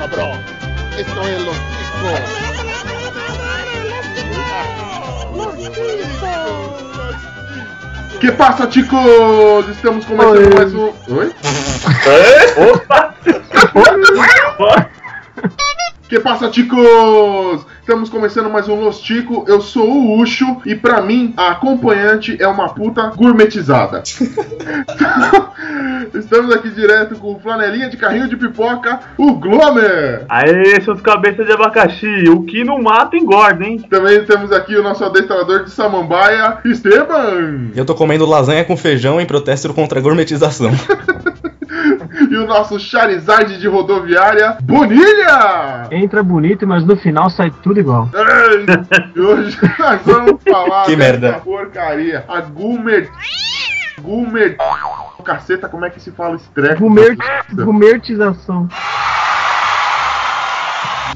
cabrón. Esto es los Que passa, chicos? Estamos começando Oi. mais um. Oi? Opa! Que passa, chicos? Estamos começando mais um Los Tico. Eu sou o Ucho e pra mim a acompanhante é uma puta gourmetizada. Estamos aqui direto com o flanelinha de carrinho de pipoca, o Glomer. Aê, seus cabeças de abacaxi, o que não mata engorda, hein? Também temos aqui o nosso adestrador de samambaia, Esteban. Eu tô comendo lasanha com feijão em protesto contra a gourmetização. E o nosso Charizard de rodoviária, Bonilha. Entra bonito, mas no final sai tudo igual. Ei, E hoje nós vamos falar Que dessa merda. porcaria. A Gumer. Gumer. Caceta, como é que se fala esse treco? Gumer... Gumertização.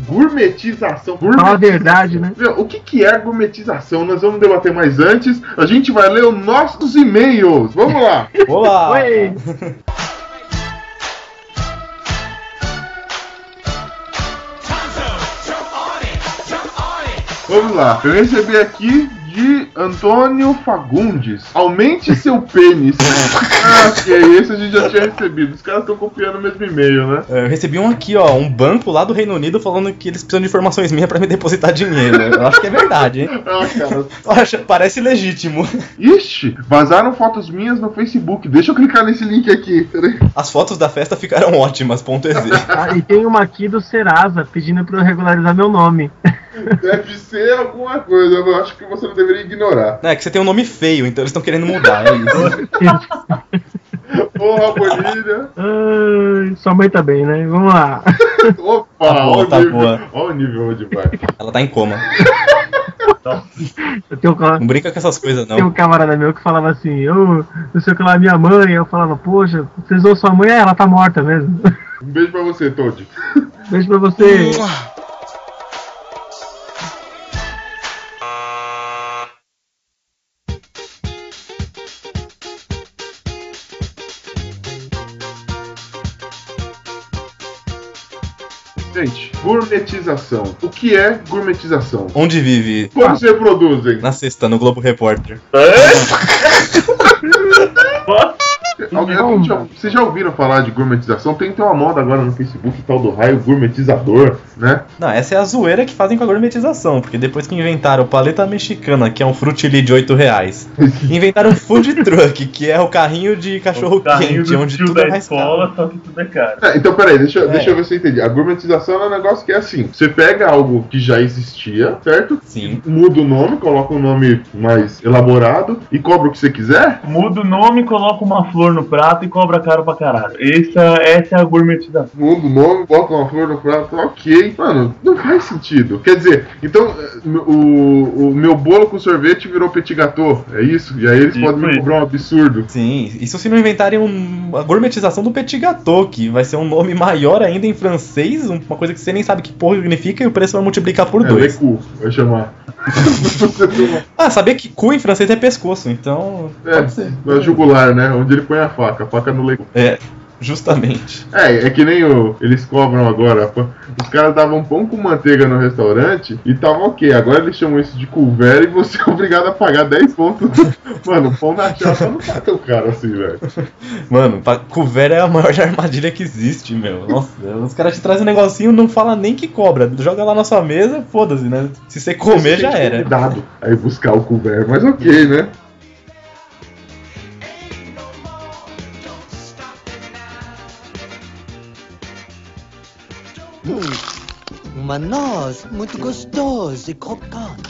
Gourmetização. Fala a verdade, né? Meu, O que, que é gourmetização? Nós vamos debater mais antes. A gente vai ler os nossos e-mails. Vamos lá. Olá! Oi! Vamos lá. Eu recebi aqui de Antônio Fagundes. Aumente seu pênis. ah, ok. Esse a gente já tinha recebido. Os caras estão copiando o mesmo e-mail, né? Eu recebi um aqui, ó, um banco lá do Reino Unido falando que eles precisam de informações minhas pra me depositar dinheiro. Eu acho que é verdade, hein? Ah, cara. Eu acho- parece legítimo. Ixi, vazaram fotos minhas no Facebook. Deixa eu clicar nesse link aqui. As fotos da festa ficaram ótimas, ponto EZ. Ah, e tem uma aqui do Serasa pedindo pra eu regularizar meu nome. Deve ser alguma coisa. Eu acho que você não deveria ignorar. É que você tem um nome feio, então eles estão querendo mudar, é isso. Porra, Bonilha. Ai, sua mãe tá bem, né? Vamos lá. Opa, Tá boa, olha o tá nível. boa. Olha o nível onde vai. Ela tá em coma. Eu tenho um, ca- Não brinca com essas coisas, tem um não. camarada meu que falava assim, eu não sei o que lá, minha mãe. Eu falava, poxa, vocês zoam sua mãe? É, ela tá morta mesmo. Um beijo pra você, Todd. Beijo pra você. Gourmetização. O que é gourmetização? Onde vive? Como se reproduzem? Na sexta, no Globo Repórter. Alguém- alguém já- Vocês já ouviram falar de gourmetização? Tem, tem uma moda agora no Facebook, tal do raio gourmetizador, né? Não, essa é a zoeira que fazem com a gourmetização, porque depois que inventaram o paleta mexicana, que é um frutili de 8 reais, inventaram o food truck, que é o carrinho de cachorro quente, onde tudo é da mais escola, caro. só que tudo é caro. É, então, peraí, deixa, eu- É. deixa eu ver se eu entendi. A gourmetização é um negócio que é assim: você pega algo que já existia, certo? Sim. Muda o nome, coloca um nome mais elaborado e cobra o que você quiser. Muda o nome, coloca uma flor no prato e cobra caro pra caralho. Essa, essa é a gourmetização. Muda o nome, bota uma flor no prato, ok. Mano, não faz sentido. Quer dizer, então eh, o, o meu bolo com sorvete virou petit gâteau, é isso? E aí eles Isso podem me cobrar um absurdo. Sim, isso se não inventarem um, a gourmetização do petit gâteau, que vai ser um nome maior ainda em francês, uma coisa que você nem sabe que porra significa e o preço vai multiplicar por É, dois. vai chamar. Ah, sabia que cu em francês é pescoço, então é, pode ser. é jugular, né? Onde ele põe a faca, a faca no leite. É, justamente. É, é que nem o, eles cobram agora. Os caras davam pão com manteiga no restaurante e tava ok. Agora eles chamam isso de couvert e você é obrigado a pagar 10 pontos. Mano, pão na chapa não tá tão caro assim, velho. Mano, pa- couvert é a maior armadilha que existe, meu. Nossa, os caras te trazem um negocinho não fala nem que cobra. Joga lá na sua mesa, foda-se, né? Se você comer, já era. Cuidado aí buscar o couvert, mas ok, né? Uma noz muito gostosa e crocante.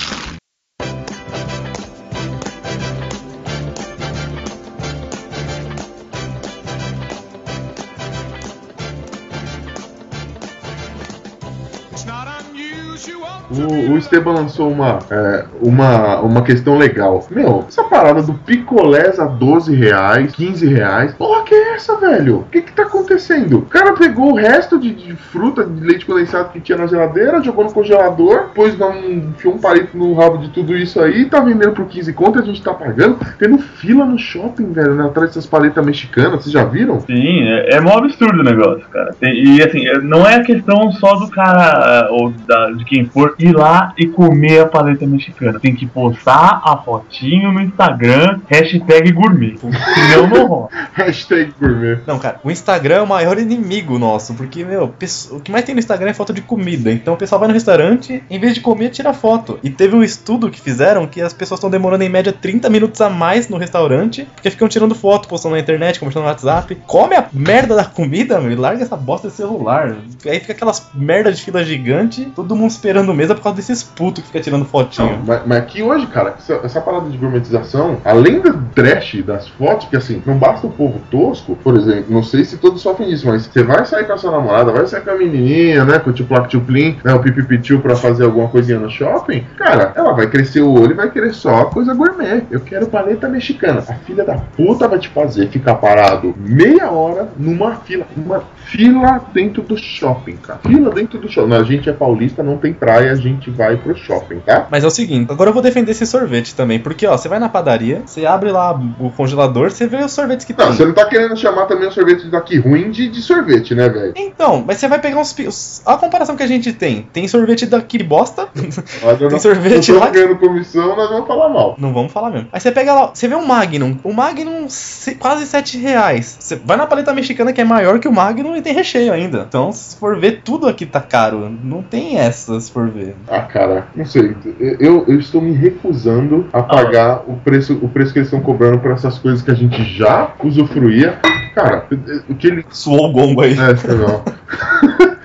O, o Esteban lançou uma, é, uma, uma questão legal. Meu, essa parada do picolés a 12 reais, 15 reais. Porra, que é essa, velho? O que que tá acontecendo? O cara pegou o resto de, de fruta, de leite condensado que tinha na geladeira, jogou no congelador, pôs um, enfiou um palito no rabo de tudo isso aí, tá vendendo por 15 conto a gente tá pagando. Tendo fila no shopping, velho, né, atrás dessas paletas mexicanas. Vocês já viram? Sim, é, é mó absurdo o negócio, cara. Tem- e assim, é- não é questão só do cara, ah, ou da- de quem for, ir lá e comer a paleta mexicana. Tem que postar a fotinho no Instagram, hashtag gourmet. Senão não rola. Hashtag gourmet. Não, cara, o Instagram é o maior inimigo nosso, porque, meu, o que mais tem no Instagram é foto de comida. Então o pessoal vai no restaurante, em vez de comer, tira foto. E teve um estudo que fizeram que as pessoas estão demorando em média 30 minutos a mais no restaurante, porque ficam tirando foto, postando na internet, conversando no WhatsApp. Come a merda da comida, meu, e larga essa bosta de celular. Aí fica aquelas merda de fila gigante, todo mundo esperando mesa por causa desses putos que fica tirando Não, fotinho. mas, mas aqui hoje, cara, essa, essa parada de gourmetização, além do trash das fotos, que assim, não basta o povo tosco, por exemplo, não sei se todos sofrem disso, mas você vai sair com a sua namorada, vai sair com a menininha, né, com o tio Tchuplin, né, o pipipitiu pra fazer alguma coisinha no shopping, cara, ela vai crescer o olho e vai querer só coisa gourmet. Eu quero paleta mexicana. A filha da puta vai te fazer ficar parado meia hora numa fila, uma fila dentro do shopping, cara. Fila dentro do shopping. A gente é paulista, não tem praia, gente vai pro shopping, tá? Mas é o seguinte, agora eu vou defender esse sorvete também, porque ó, você vai na padaria, você abre lá o congelador, você vê os sorvetes que Não, tem. você não tá querendo chamar também o sorvete daqui ruim de, de sorvete, né, velho? Então, mas você vai pegar uns. os- A comparação que a gente tem: tem sorvete daqui bosta, Nós não- tem sorvete não lá. ganhando comissão, nós vamos falar mal. Não vamos falar mesmo. Aí você pega lá, você vê um Magnum. O Magnum, se- quase 7 reais. Você vai na paleta mexicana que é maior que o Magnum e tem recheio ainda. Então, se for ver, tudo aqui tá caro. Não tem essa, se for ver. Ah, cara, não sei. Eu, eu estou me recusando a pagar o preço, o preço que eles estão cobrando por essas coisas que a gente já usufruía. Cara, o que ele. Suou o gongo aí. É, lá.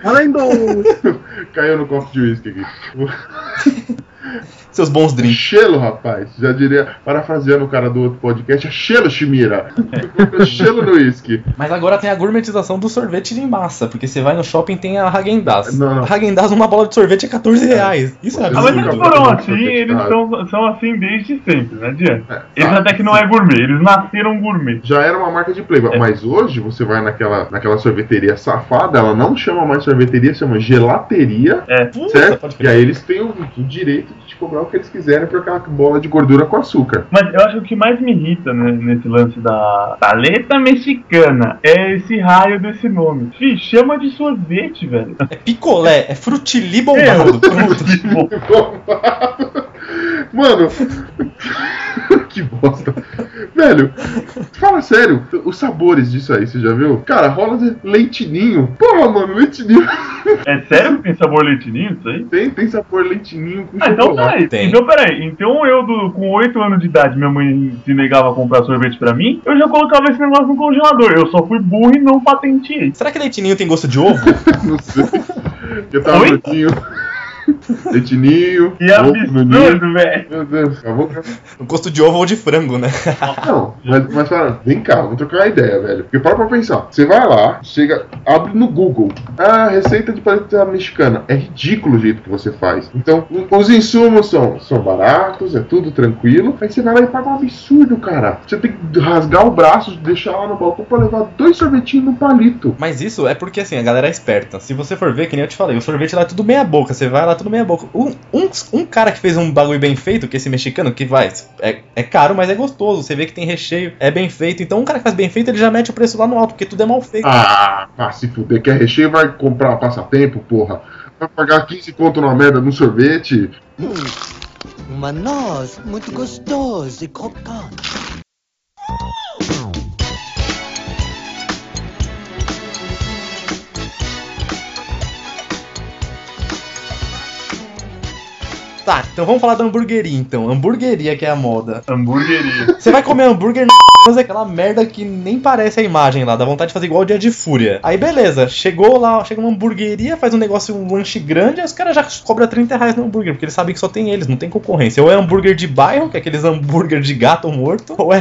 Além do. Caiu no copo de uísque aqui. Seus bons drinks. Chelo, rapaz. Já diria, parafraseando o cara do outro podcast, é chelo, Chimira. chelo no uísque. Mas agora tem a gourmetização do sorvete de massa. Porque você vai no shopping tem a Häagen-Dazs. Não, não. A Häagen-Dazs, uma bola de sorvete é 14 reais. Isso é Ah, mas absurdo. eles Nunca foram assim, eles são, são assim desde sempre, não adianta. É, Eles até que não é gourmet, eles nasceram gourmet. já era uma marca de playboy, É. mas hoje você vai naquela, naquela sorveteria safada, ela não chama mais sorveteria, chama gelateria, É. Puta, certo? pode E aí eles têm o, o direito de te cobrar o que eles quiserem por aquela bola de gordura com açúcar. Mas eu acho que o que mais me irrita né, nesse lance da paleta mexicana é esse raio desse nome. Fih, chama de sorvete, velho. É picolé, é frutili É, bombado. Pronto. tipo, Mano, que bosta. Velho, fala sério, os sabores disso aí, você já viu? Cara, rola de leitinho. Porra, mano, leitinho. é sério que tem sabor leitinho isso aí? Tem, tem sabor leitinho com Ah, então peraí. Tem. Então peraí. Então eu, do- com 8 anos de idade, minha mãe se negava a comprar sorvete pra mim, eu já colocava esse negócio no congelador. Eu só fui burro e não patenteei. Será que leitinho tem gosto de ovo? Não sei. Eu tava Oi? leitinho. Que absurdo, velho. Meu Deus, acabou. gosto de ovo ou de frango, né? Não, mas, mas fala, vem cá, vamos trocar uma ideia, velho. Porque para pra pensar. Você vai lá, chega, abre no Google. Ah, receita de paleta mexicana. É ridículo o jeito que você faz. Então, os insumos são, são baratos, é tudo tranquilo. Aí você vai lá e paga um absurdo, cara. Você tem que rasgar o braço, deixar lá no balcão pra levar dois sorvetinhos no palito. Mas isso é porque assim, a galera é esperta. Se você for ver, que nem eu te falei, o sorvete lá é tudo meia boca. Você vai lá tudo meia boca. Um, um, um cara que fez um bagulho bem feito, que esse mexicano, que vai, é, é caro, mas é gostoso. Você vê que tem recheio, é bem feito. Então um cara que faz bem feito, ele já mete o preço lá no alto, porque tudo é mal feito. Ah, ah, se fuder, quer recheio, vai comprar passatempo, porra. Vai pagar 15 conto numa merda no sorvete. Hum, uma noz muito gostosa e crocante. Tá, então vamos falar da hamburgueria então. Hamburgueria que é a moda. Hamburgueria. Você vai comer hambúrguer na mas é aquela merda que nem parece a imagem lá, dá vontade de fazer igual o dia de fúria. Aí beleza, chegou lá, chega uma hamburgueria, faz um negócio, um lanche grande, aí os caras já cobram 30 reais no hambúrguer, porque eles sabem que só tem eles, não tem concorrência. Ou é hambúrguer de bairro, que é aqueles hambúrguer de gato morto, ou é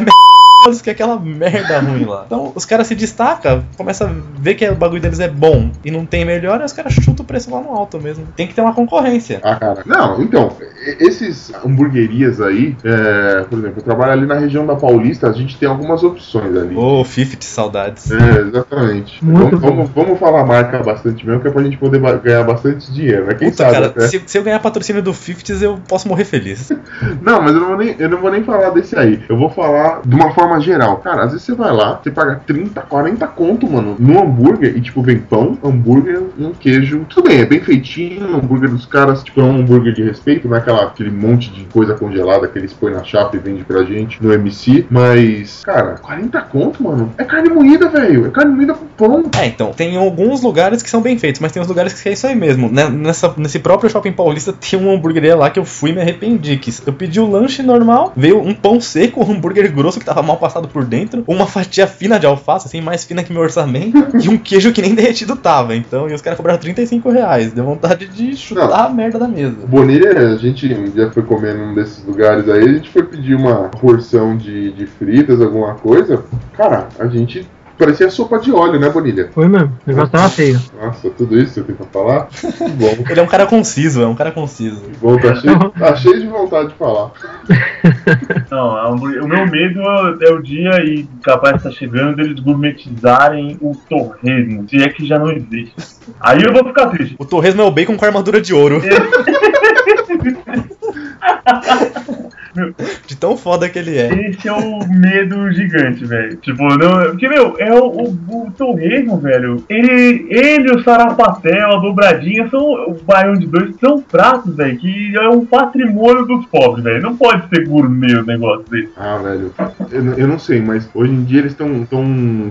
McDonald's que é aquela merda ruim lá. Então os caras se destacam, começa a ver que o bagulho deles é bom e não tem melhor, aí os caras chutam o preço lá no alto mesmo. Tem que ter uma concorrência. Ah, cara. Não, então, e- esses hamburguerias aí, é, por exemplo, eu trabalho ali na região da Paulista, a gente tem algumas opções ali. Ô, 50 saudades. É, exatamente. Muito Vamos, vamos, vamos falar marca bastante mesmo, que é pra gente poder ganhar bastante dinheiro, né? Quem Puta, sabe cara, até. se, se eu ganhar patrocínio do 50s, eu posso morrer feliz. Não, mas eu não, vou nem, eu não vou nem falar desse aí. Eu vou falar de uma forma geral. Cara, às vezes você vai lá, você paga 30, 40 conto, mano, no hambúrguer e, tipo, vem pão, hambúrguer e um queijo. Tudo bem, é bem feitinho. O hambúrguer dos caras, tipo, é um hambúrguer de respeito, não é aquela, aquele monte de coisa congelada que eles põem na chapa e vendem pra gente no MC. Mas, cara, 40 conto, mano, é carne moída, velho. É carne moída com pão. É, então, tem alguns lugares que são bem feitos, mas tem uns lugares que é isso aí mesmo. Né, Nessa, nesse próprio shopping paulista tem uma hamburgueria lá que eu fui e me arrependi. Que eu pedi o lanche normal, veio um pão seco, um hambúrguer grosso que tava mal passado por dentro, uma fatia fina de alface, assim, mais fina que meu orçamento, e um queijo que nem derretido tava. Então, e os caras cobraram 35 reais. Deu vontade de chutar Não. a merda da mesa. Bonilha, a gente já foi comer num desses lugares aí, a gente foi pedir uma porção de, de fritas, alguma coisa. Cara, a gente parecia sopa de óleo, né, Bonilha? Foi mesmo. O negócio tava feio. Nossa, tudo isso você tem pra falar? Que bom. Ele é um cara conciso, é um cara conciso. Que bom, tá cheio, tá cheio de vontade de falar. Não, hambúrguer- o meu medo é o dia e capaz de estar chegando deles gourmetizarem o torresmo, se é que já não existe. Aí eu vou ficar triste. O torresmo é o bacon com armadura de ouro. De tão foda que ele é. Esse é o medo gigante, velho. Tipo, não. Porque, meu, é o, o, o torresmo, velho. Ele, ele, o sarapatel, a dobradinha, são. O baião de dois são pratos, velho, que é um patrimônio dos pobres, velho. Não pode ser gourmet o negócio desse. Ah, velho, eu, não- eu não sei, mas hoje em dia eles estão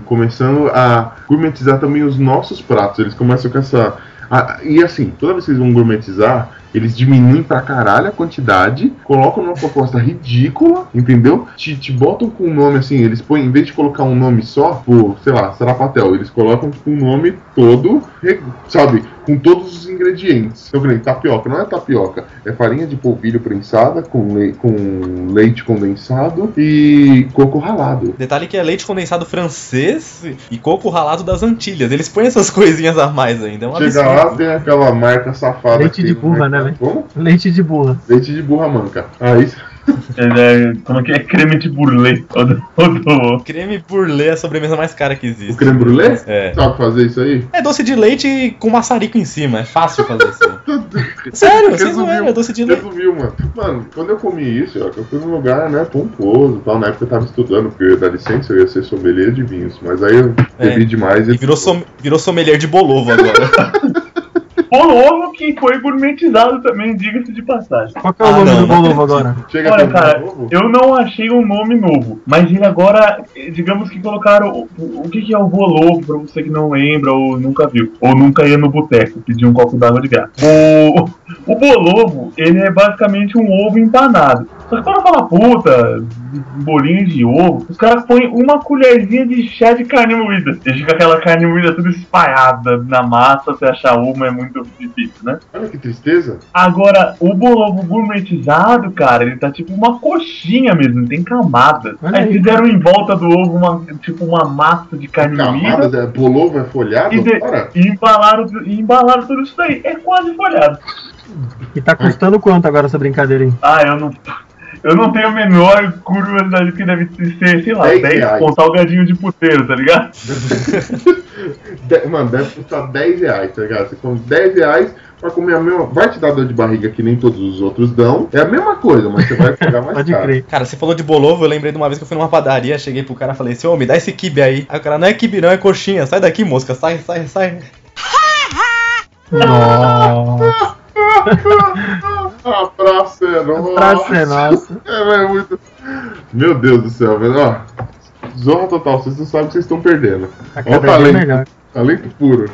começando a gourmetizar também os nossos pratos. Eles começam com essa. a- e assim, toda vez que eles vão gourmetizar, eles diminuem pra caralho a quantidade, colocam numa proposta ridícula, entendeu? Te, te botam com um nome assim, eles põem, em vez de colocar um nome só, por, sei lá, Sarapatel, eles colocam tipo um nome todo, sabe, com todos os ingredientes. Então, que nem tapioca, não é tapioca, é farinha de polvilho prensada com, lei- com leite condensado e coco ralado. Detalhe que é leite condensado francês e coco ralado das Antilhas. Eles põem essas coisinhas a mais ainda. É um Chega absurdo. lá, tem aquela marca safada. Leite de burra, mercado. Né, velho? Como? Leite de burra. Leite de burra manca. Aí, É, é, como é que é? Creme de burlê. O o Creme burlê é a sobremesa mais cara que o existe. creme brulee? É. Sabe fazer isso aí? É doce de leite com maçarico em cima. É fácil fazer isso. Sério, vocês não Resumiu. é, é doce de leite. Resumiu, mano. Mano, quando eu comi isso, ó, eu fui num lugar, né, pomposo e tal. Na época eu tava estudando, porque eu ia dar licença, eu ia ser sommelier de vinhos. Mas aí eu É. bebi demais E virou, som, virou sommelier de bolovo agora. Bolovo que foi gourmetizado também, diga-se de passagem. Qual que é o Ah, nome não, do não. bolovo agora? Chega Olha, cara, eu não achei um nome novo, mas ele agora, digamos que colocaram o, o- que, que é o bolovo, pra você que não lembra ou nunca viu, ou nunca ia no boteco pedir um copo d'água de graça. O, o bolovo, ele é basicamente um ovo empanado. Só que quando fala puta, bolinho de ovo, os caras põem uma colherzinha de chá de carne moída. E fica aquela carne moída toda espalhada na massa, você achar uma é muito difícil, né? Olha que tristeza. Agora, o bolovo gourmetizado, cara, ele tá tipo uma coxinha mesmo, tem camadas. Olha Aí aí. fizeram em volta do ovo uma, tipo uma massa de carne Camadas, moída é, bolovo é folhado? e, de- e embalaram, e embalaram tudo isso daí. É quase folhado. E tá custando quanto agora essa brincadeira aí? Ah, eu não. Eu não tenho a menor curiosidade que deve ser, sei lá, 10 10 reais. com salgadinho de puteiro, tá ligado? mano, deve custar 10 reais, tá ligado? Você come 10 reais pra comer a mesma. Vai te dar dor de barriga que nem todos os outros dão. É a mesma coisa, mas você vai pegar mais Pode caro. crer. Cara, você falou de bolovo, eu lembrei de uma vez que eu fui numa padaria, cheguei pro cara e falei assim, ô, me dá esse kibe aí. Aí o cara, não é kibe não, é coxinha, sai daqui, mosca, sai, sai, sai. Nossa. A praça é nossa. Praça é nossa. É, é muito. Meu Deus do céu, velho. Ó, zorra total, vocês não sabem o que vocês estão perdendo. A Ó o dia é talento. Talento puro.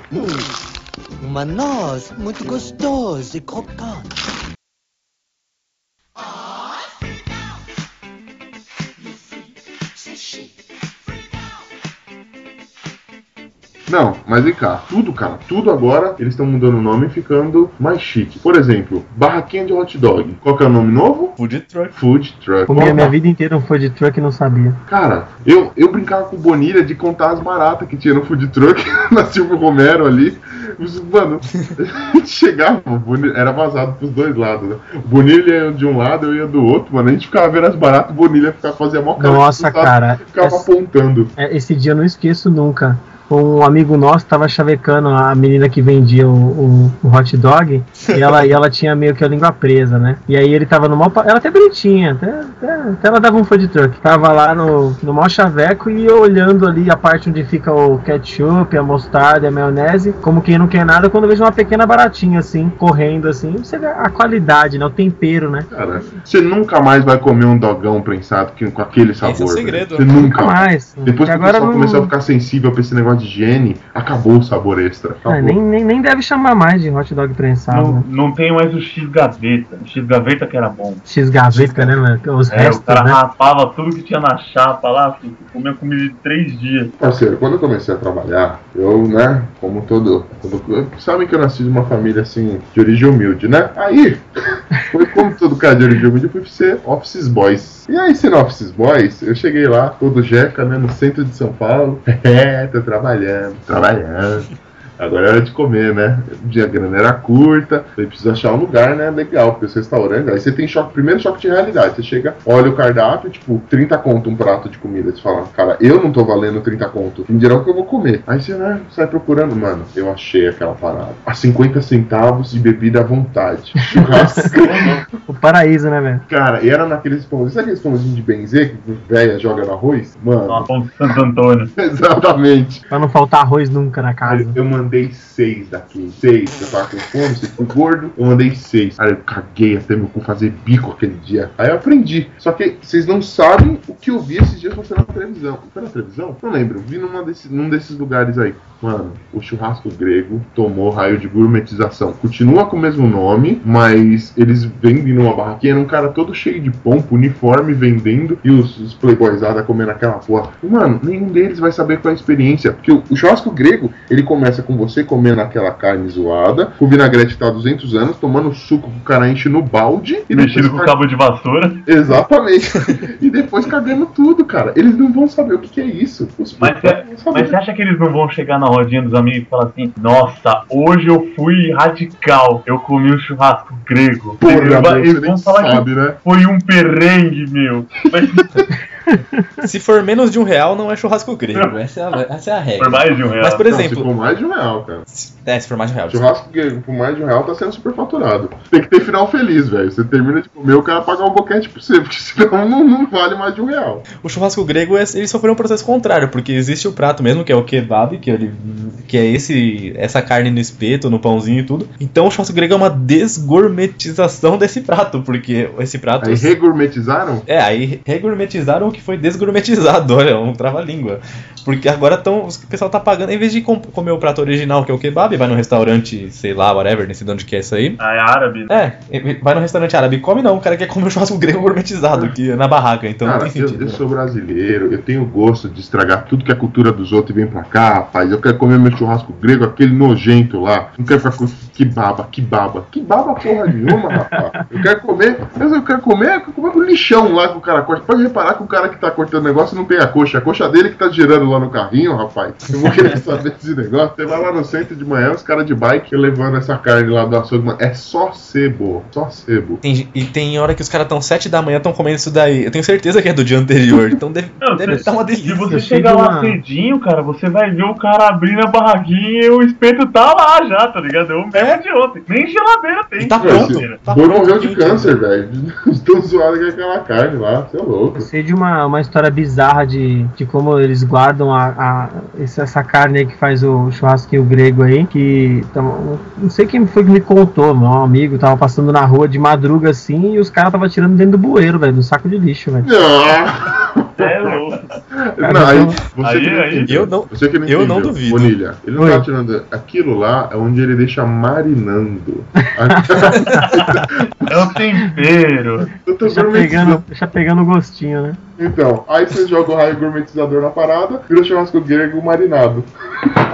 Uma noz muito gostosa e crocante. Não, mas vem cá, tudo, cara, tudo agora eles estão mudando o nome e ficando mais chique. Por exemplo, barraquinha de hot dog. Qual que é o nome novo? Food truck. Food truck. Comi a minha vida inteira um food truck e não sabia. Cara, eu, eu brincava com o Bonilha de contar as baratas que tinha no food truck na Silvio Romero ali. Mano, a gente chegava, o Bonilha, era vazado pros dois lados, né? O Bonilha ia de um lado, eu ia do outro, mano. A gente ficava vendo as baratas, o Bonilha ficava fazia mó cara Nossa, cara. Ficava esse- apontando. É, Esse dia eu não esqueço nunca. Um amigo nosso tava chavecando a menina que vendia o, o- o hot dog e ela, e ela tinha meio que a língua presa, né? E aí ele tava no mal. Ela até bonitinha, até, até, até ela dava um food truck. Tava lá no, no mal chaveco e eu olhando ali a parte onde fica o ketchup, a mostarda e a maionese, como quem não quer nada, quando eu vejo uma pequena baratinha assim, correndo assim, você vê a qualidade, né? O tempero, né? Cara, você nunca mais vai comer um dogão prensado que- com aquele sabor. Esse é o segredo. Você nunca Nunca mais. Depois E que o pessoal não- começou a ficar sensível pra esse negócio de higiene, acabou o sabor extra. Ah, Acabou. nem, nem, nem deve chamar mais de hot dog prensado. Não, né? não tem mais o X-Gaveta. O X-Gaveta que era bom. X-gaveta, né, mano? Os É, o restos, cara né? rapava tudo que tinha na chapa lá, filho, comia comida de três dias. Parceiro, quando eu comecei a trabalhar, eu, né, como todo. todo sabem que eu nasci de uma família assim, de origem humilde, né? Aí, foi como todo cara de origem humilde, eu fui ser Office Boys. E aí, sendo Office Boys, eu cheguei lá, todo jeca, né, no centro de São Paulo. É, tô trabalhando, trabalhando. Agora é hora de comer, né? A grana era curta, eu preciso achar um lugar, né? Legal, porque os restaurantes. Aí você tem choque, primeiro choque de realidade. Você chega, olha o cardápio, tipo, 30 conto um prato de comida. Você fala, cara, eu não tô valendo 30 conto. Em geral que eu vou comer. Aí você né, sai procurando, mano. Eu achei aquela parada. A 50 centavos de bebida à vontade. Churrasco. O paraíso, né, velho? cara, e era naqueles pãozinhos. Sabe aqueles pãozinhos de benzer que o velha joga no arroz? Mano, ponte de Santo Antônio. exatamente. Pra não faltar arroz nunca na casa. Eu mandei seis daqui. Seis. Eu tava com fome, você ficou gordo. Eu mandei seis. Aí eu caguei até meu cu fazer bico aquele dia. Aí eu aprendi. Só que vocês não sabem o que eu vi esses dias você na televisão. Foi na televisão? Não lembro. Vi numa desse, num desses lugares aí. Mano, o churrasco grego tomou raio de gourmetização. Continua com o mesmo nome, mas eles vendem numa barraquinha. Era um cara todo cheio de pompa, uniforme, vendendo. E os, os playboyzada comendo aquela porra. Mano, nenhum deles vai saber qual é a experiência. Porque o, o churrasco grego, ele começa com você comendo aquela carne zoada, com o vinagrete tá há 200 anos, tomando suco que o cara enche no balde. E Mexido depois com ca- cabo de vassoura. Exatamente. e depois cagando tudo, cara. Eles não vão saber o que, que é isso. Os Mas é-. Mas você acha que eles não vão chegar na rodinha dos amigos e falar assim: Nossa, hoje eu fui radical, eu comi um churrasco grego. Porra, meu, você eles nem vão falar sabe, que né? foi um perrengue, meu. Mas Se for menos de um real, não é churrasco grego. Essa é a, essa é a regra. por mais de um real. Mas, por Não, se exemplo, for mais de um real, cara. é, se for mais de um real. Churrasco que por mais de um real tá sendo super faturado. Tem que ter final feliz, velho. Você termina de comer, o cara pagar um boquete pra você, porque senão não, não vale mais de um real. O churrasco grego, é- ele sofreu um processo contrário, porque existe o prato mesmo, que é o kebab, que, ele, que é esse, essa carne no espeto, no pãozinho e tudo. Então o churrasco grego é uma desgourmetização desse prato, porque esse prato... Aí regourmetizaram? É, aí regourmetizaram o que foi desgourmetizado, olha, um trava-língua. Porque agora tão, o pessoal tá pagando, em vez de com- comer o prato original, que é o kebab, vai no restaurante, sei lá, whatever, nem sei de onde que é isso aí. Ah, é árabe. É, vai no restaurante árabe, come não, o cara quer comer o churrasco grego gourmetizado, que é na barraca, então não Cara, tem eu, sentido. eu sou brasileiro, eu tenho gosto de estragar tudo que é cultura dos outros e vem pra cá, rapaz. Eu quero comer meu churrasco grego, aquele nojento lá. Não quero ficar com que baba, que baba. Que baba porra nenhuma, rapaz. Eu quero comer, mas eu quero comer, eu quero comer o lixão lá que o cara corta. Pode reparar que o cara que tá cortando o negócio não tem a coxa. A coxa dele que tá girando lá no carrinho, rapaz. Eu vou querer saber desse negócio. Você vai lá no centro de manhã, os caras de bike levando essa carne lá do açougue. mano. É só sebo, só sebo. Tem- e tem hora que os caras estão 7 da manhã estão comendo isso daí. Eu tenho certeza que é do dia anterior, então deve, Não, deve se- estar uma Se delícia. você Eu chegar lá cedinho, cara, você vai ver o cara abrindo a barraquinha e o espeto tá lá já, tá ligado? É o mesmo de ontem. Nem geladeira tem. E tá pronto. Tá Boi pronto, morreu de quente. câncer, velho. Tão zoado que é aquela carne lá. Você é louco. Eu sei de uma, uma história bizarra de, de como eles guardam a, a- esse- essa carne aí que faz o churrasquinho grego aí. Que tava- não sei quem foi que me contou, meu amigo tava passando na rua de madruga assim e os caras tava tirando dentro do bueiro, velho, do saco de lixo, velho. Não, É louco. não aí, você Aí- que não aí- entendeu. Eu não- você que não eu não entendeu. duvido. Bonilha, ele não Oi. tá tirando. Aquilo lá é onde ele deixa marinando. É o tempero. Eu tô Já pegando, já pegando o gostinho, né? Então, aí você joga o raio gourmetizador na parada, vira churrasco grego marinado.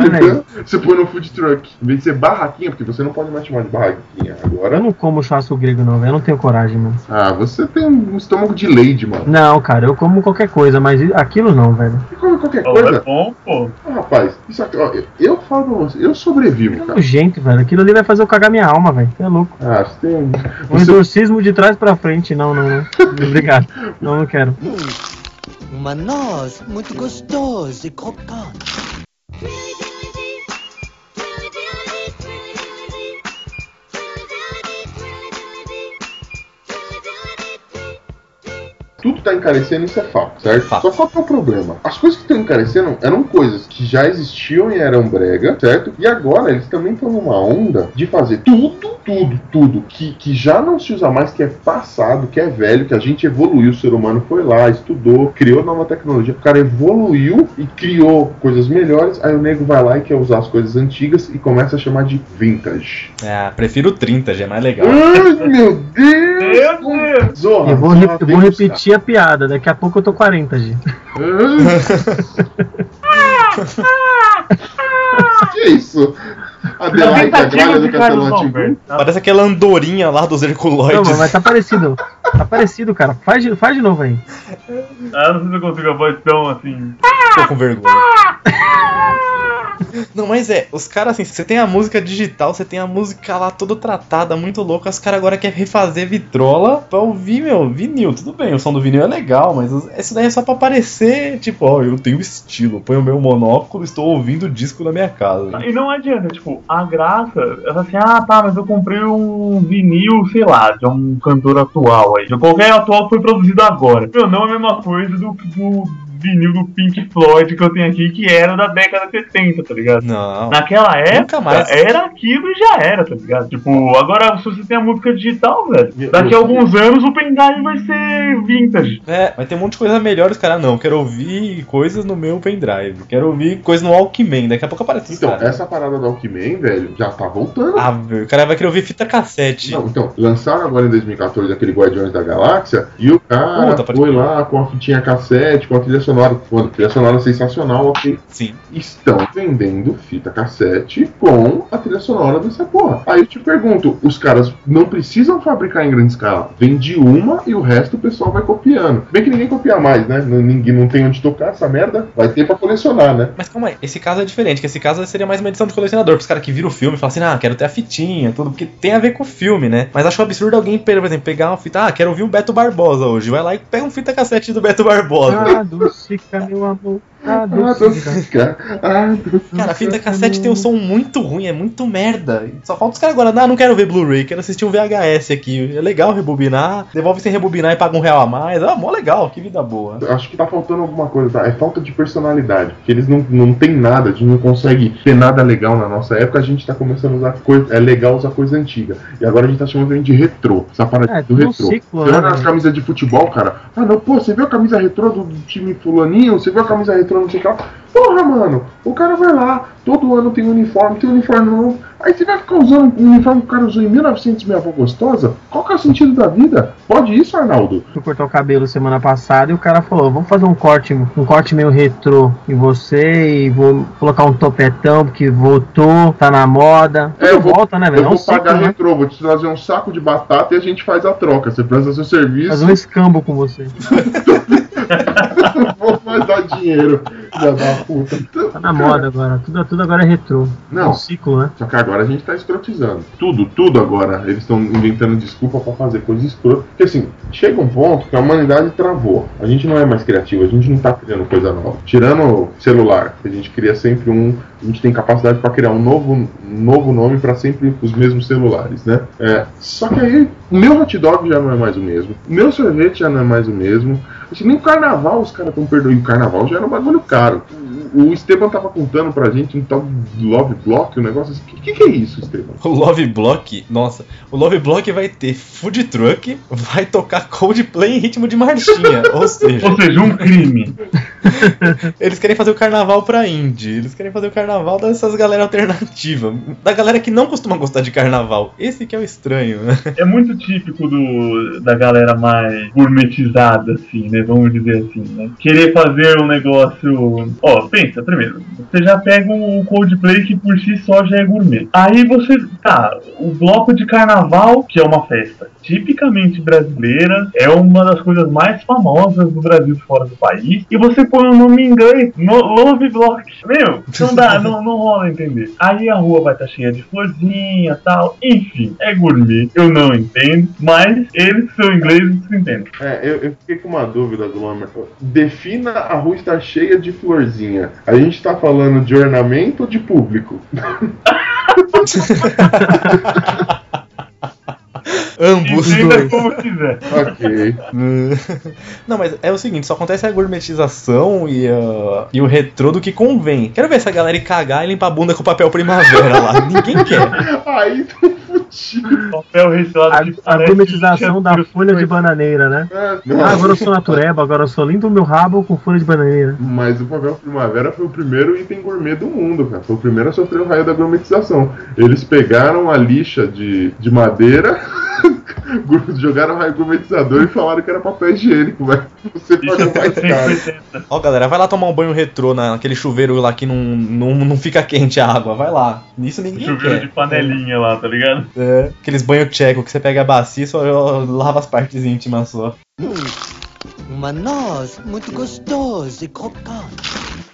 Entendeu? Você põe no food truck. Em vez de ser barraquinha, porque você não pode mais chamar de barraquinha agora. Eu não como churrasco grego, não, velho. Eu não tenho coragem, mano. Ah, você tem um estômago de lady, mano. Não, cara, eu como qualquer coisa, mas aquilo não, velho. Qualquer é coisa. bom, pô. Ah, rapaz, isso aqui, ó, eu- eu falo pra você, eu sobrevivo, É cara. nojento, velho. Aquilo ali vai fazer eu cagar minha alma, velho. Você é louco. Ah, você tem. Um Você, exorcismo de trás pra frente. Não, não, não. Obrigado. Não, não quero. Uma noz muito gostosa e crocante. Tudo tá encarecendo, isso é fato, certo? Fato. Só qual que é o problema? As coisas que estão encarecendo eram coisas que já existiam e eram brega, certo? E agora eles também estão numa onda de fazer tudo, tudo, tudo que, que já não se usa mais, que é passado, que é velho, que a gente evoluiu, o ser humano foi lá, estudou, criou nova tecnologia. O cara evoluiu e criou coisas melhores, aí o nego vai lá e quer usar as coisas antigas e começa a chamar de vintage. Ah, prefiro 30, já é mais legal. Ai, meu Deus! Meu Deus! Zorra, Eu vou, re- eu vou buscar. A piada. Daqui a pouco eu tô 40, G. que isso? Adelaide Agralha do Castelo Antigo. Parece aquela andorinha lá dos Não, Herculoides. mas tá parecido. Tá parecido, cara. Faz de, faz de novo aí. Ah, não sei se eu consigo a voz tão assim. Tô com vergonha. Não, mas é, os caras assim, você tem a música digital, você tem a música lá toda tratada, muito louca, os caras agora querem refazer vitrola pra ouvir, meu, vinil. Tudo bem, o som do vinil é legal, mas isso daí é só pra parecer, tipo, ó, eu tenho estilo, põe o meu monóculo, estou ouvindo o disco na minha casa. E não adianta, tipo, a graça, ela fala assim, ah tá, mas eu comprei um vinil, sei lá, de um cantor atual aí. De qualquer atual que foi produzido agora. Meu, não é a mesma coisa do, do vinil do Pink Floyd que eu tenho aqui, que era da década de 70, tá ligado? Não. Naquela época, mais. era aquilo e já era, tá ligado? Tipo, agora se você tem a música digital, velho, daqui a alguns anos o pendrive vai ser vintage. É, vai ter um monte de coisa melhor, os caras não. Quero ouvir coisas no meu pendrive. Quero ouvir coisa no Walkman. Daqui a pouco aparece Então, cara. essa parada do Walkman, velho, já tá voltando. Ah, velho, o cara vai querer ouvir fita cassete. Não, então, lançaram agora em 2014 aquele Guardiões da Galáxia e o cara Puta, foi lá com a fitinha cassete, com a trilha sonora. Trilha sonora sensacional, ok. Sim. Estão vendendo fita cassete com a trilha sonora dessa porra. Aí eu te pergunto, os caras não precisam fabricar em grande escala. Vende uma e o resto o pessoal vai copiando. Bem que ninguém copia mais, né? Ninguém não tem onde tocar essa merda. Vai ter pra colecionar, né? Mas calma aí, esse caso é diferente, que esse caso seria mais uma edição de colecionador, pros caras que viram o filme e falam assim, ah, quero ter a fitinha, tudo, porque tem a ver com o filme, né? Mas acho absurdo alguém, por exemplo, pegar uma fita, ah, quero ouvir o Beto Barbosa hoje, vai lá e pega um fita cassete do Beto Barbosa. Ah, Dulcica, meu amor. Ah, Ah. Dulcica. Ah, Dulcica. Cara, a fita cassete tem um som muito ruim, é muito merda. Só falta os caras agora, ah, não quero ver Blu-ray, quero assistir um VHS aqui. É legal rebobinar, devolve sem rebobinar e paga um real a mais. Ah, mó legal, que vida boa. Acho que tá faltando alguma coisa, tá? É falta de personalidade. Porque eles não, não tem nada, a gente não consegue ter nada legal na nossa época, a gente tá começando a usar coisa. É legal usar coisa antiga. E agora a gente tá chamando de retrô. Essa parada É, do retrô. ciclo, você né, olha as velho? camisas de futebol, cara. Ah não, pô, você viu a camisa retrô do, do time fulaninho? Você viu a camisa retrô, não sei o que lá. Porra, mano, o cara vai lá, todo ano tem uniforme, tem uniforme novo. Aí você vai ficar usando um uniforme que o cara usou em 1900, minha avó gostosa? Qual que é o sentido da vida? Pode isso, Arnaldo? Fui cortar o cabelo semana passada e o cara falou: vamos fazer um corte, um corte meio retrô em você e vou colocar um topetão porque voltou, tá na moda. É, eu Tudo vou- volta, né, velho? Eu É um vou pagar ciclo, né? retrô, vou te trazer um saco de batata e a gente faz a troca. Você presta seu serviço, Fazer um escambo com você. vou mais dar dinheiro. Já da puta. Tá na moda agora. Tudo, tudo agora é retrô. É Não, um ciclo, né? só que agora a gente tá escrotizando. Tudo, tudo agora. Eles estão inventando desculpa pra fazer coisa escrota. Porque assim, chega um ponto que a humanidade travou. A gente não é mais criativo, a gente não tá criando coisa nova. Tirando o celular, a gente cria sempre um. A gente tem capacidade pra criar um novo, um novo nome pra sempre os mesmos celulares, né? É, só que aí, o meu hot dog já não é mais o mesmo. O meu sorvete já não é mais o mesmo. Assim, nem o carnaval os caras estão perdoando. O carnaval já era um bagulho caro. O Esteban tava contando pra gente um tal Love Block, um negócio assim. O que, que é isso, Esteban? O Love Block, nossa, o Love Block vai ter food truck, vai tocar Coldplay em ritmo de marchinha, ou seja, Ou seja, um crime. Eles querem fazer o carnaval pra indie. Eles querem fazer o carnaval dessas galera alternativa. Da galera que não costuma gostar de carnaval. Esse que é o estranho, né? É muito típico do, da galera mais gourmetizada, assim, né? Vamos dizer assim, né? Querer fazer um negócio. Ó, pensa, primeiro, você já pega o Coldplay que por si só já é gourmet. Aí você. Tá, o bloco de carnaval, que é uma festa tipicamente brasileira, é uma das coisas mais famosas do Brasil fora do país. E você põe o nome em inglês, no Love Block. Meu, não dá, não, não rola entender. Aí a rua vai estar cheia de florzinha tal. Enfim, é gourmet. Eu não entendo, mas eles que são ingleses entendem. É, eu, eu fiquei com uma dúvida, Glomer. Defina a rua estar cheia de florzinha. A gente tá falando de ornamento ou de público? Ambos Entenda dois. como quiser. ok. Não, mas é o seguinte, só acontece a gourmetização e, a- e o retrô do que convém. Quero ver essa galera ir cagar e limpar a bunda com papel primavera lá. Ninguém quer. Aí fudido. Papel recheado A, a gourmetização da folha de bananeira, né? É, Ah, agora eu sou natureba, agora eu sou lindo meu rabo com folha de bananeira. Mas o papel primavera foi o primeiro item gourmet do mundo, cara. Foi o primeiro a sofrer o raio da gourmetização. Eles pegaram a lixa de, de madeira, jogaram o raio gourmetizador e falaram que era papel higiênico, mas você pagou é mais caro. 180. Ó, galera, vai lá tomar um banho retrô na- naquele chuveiro lá que não, não, não fica quente a água. Vai lá. Nisso ninguém Chuveiro quer. de panelinha lá, tá ligado? É, aqueles banhos tcheco que você pega a bacia e só lava as partes íntimas só. Hum, uma noz muito gostosa e crocante.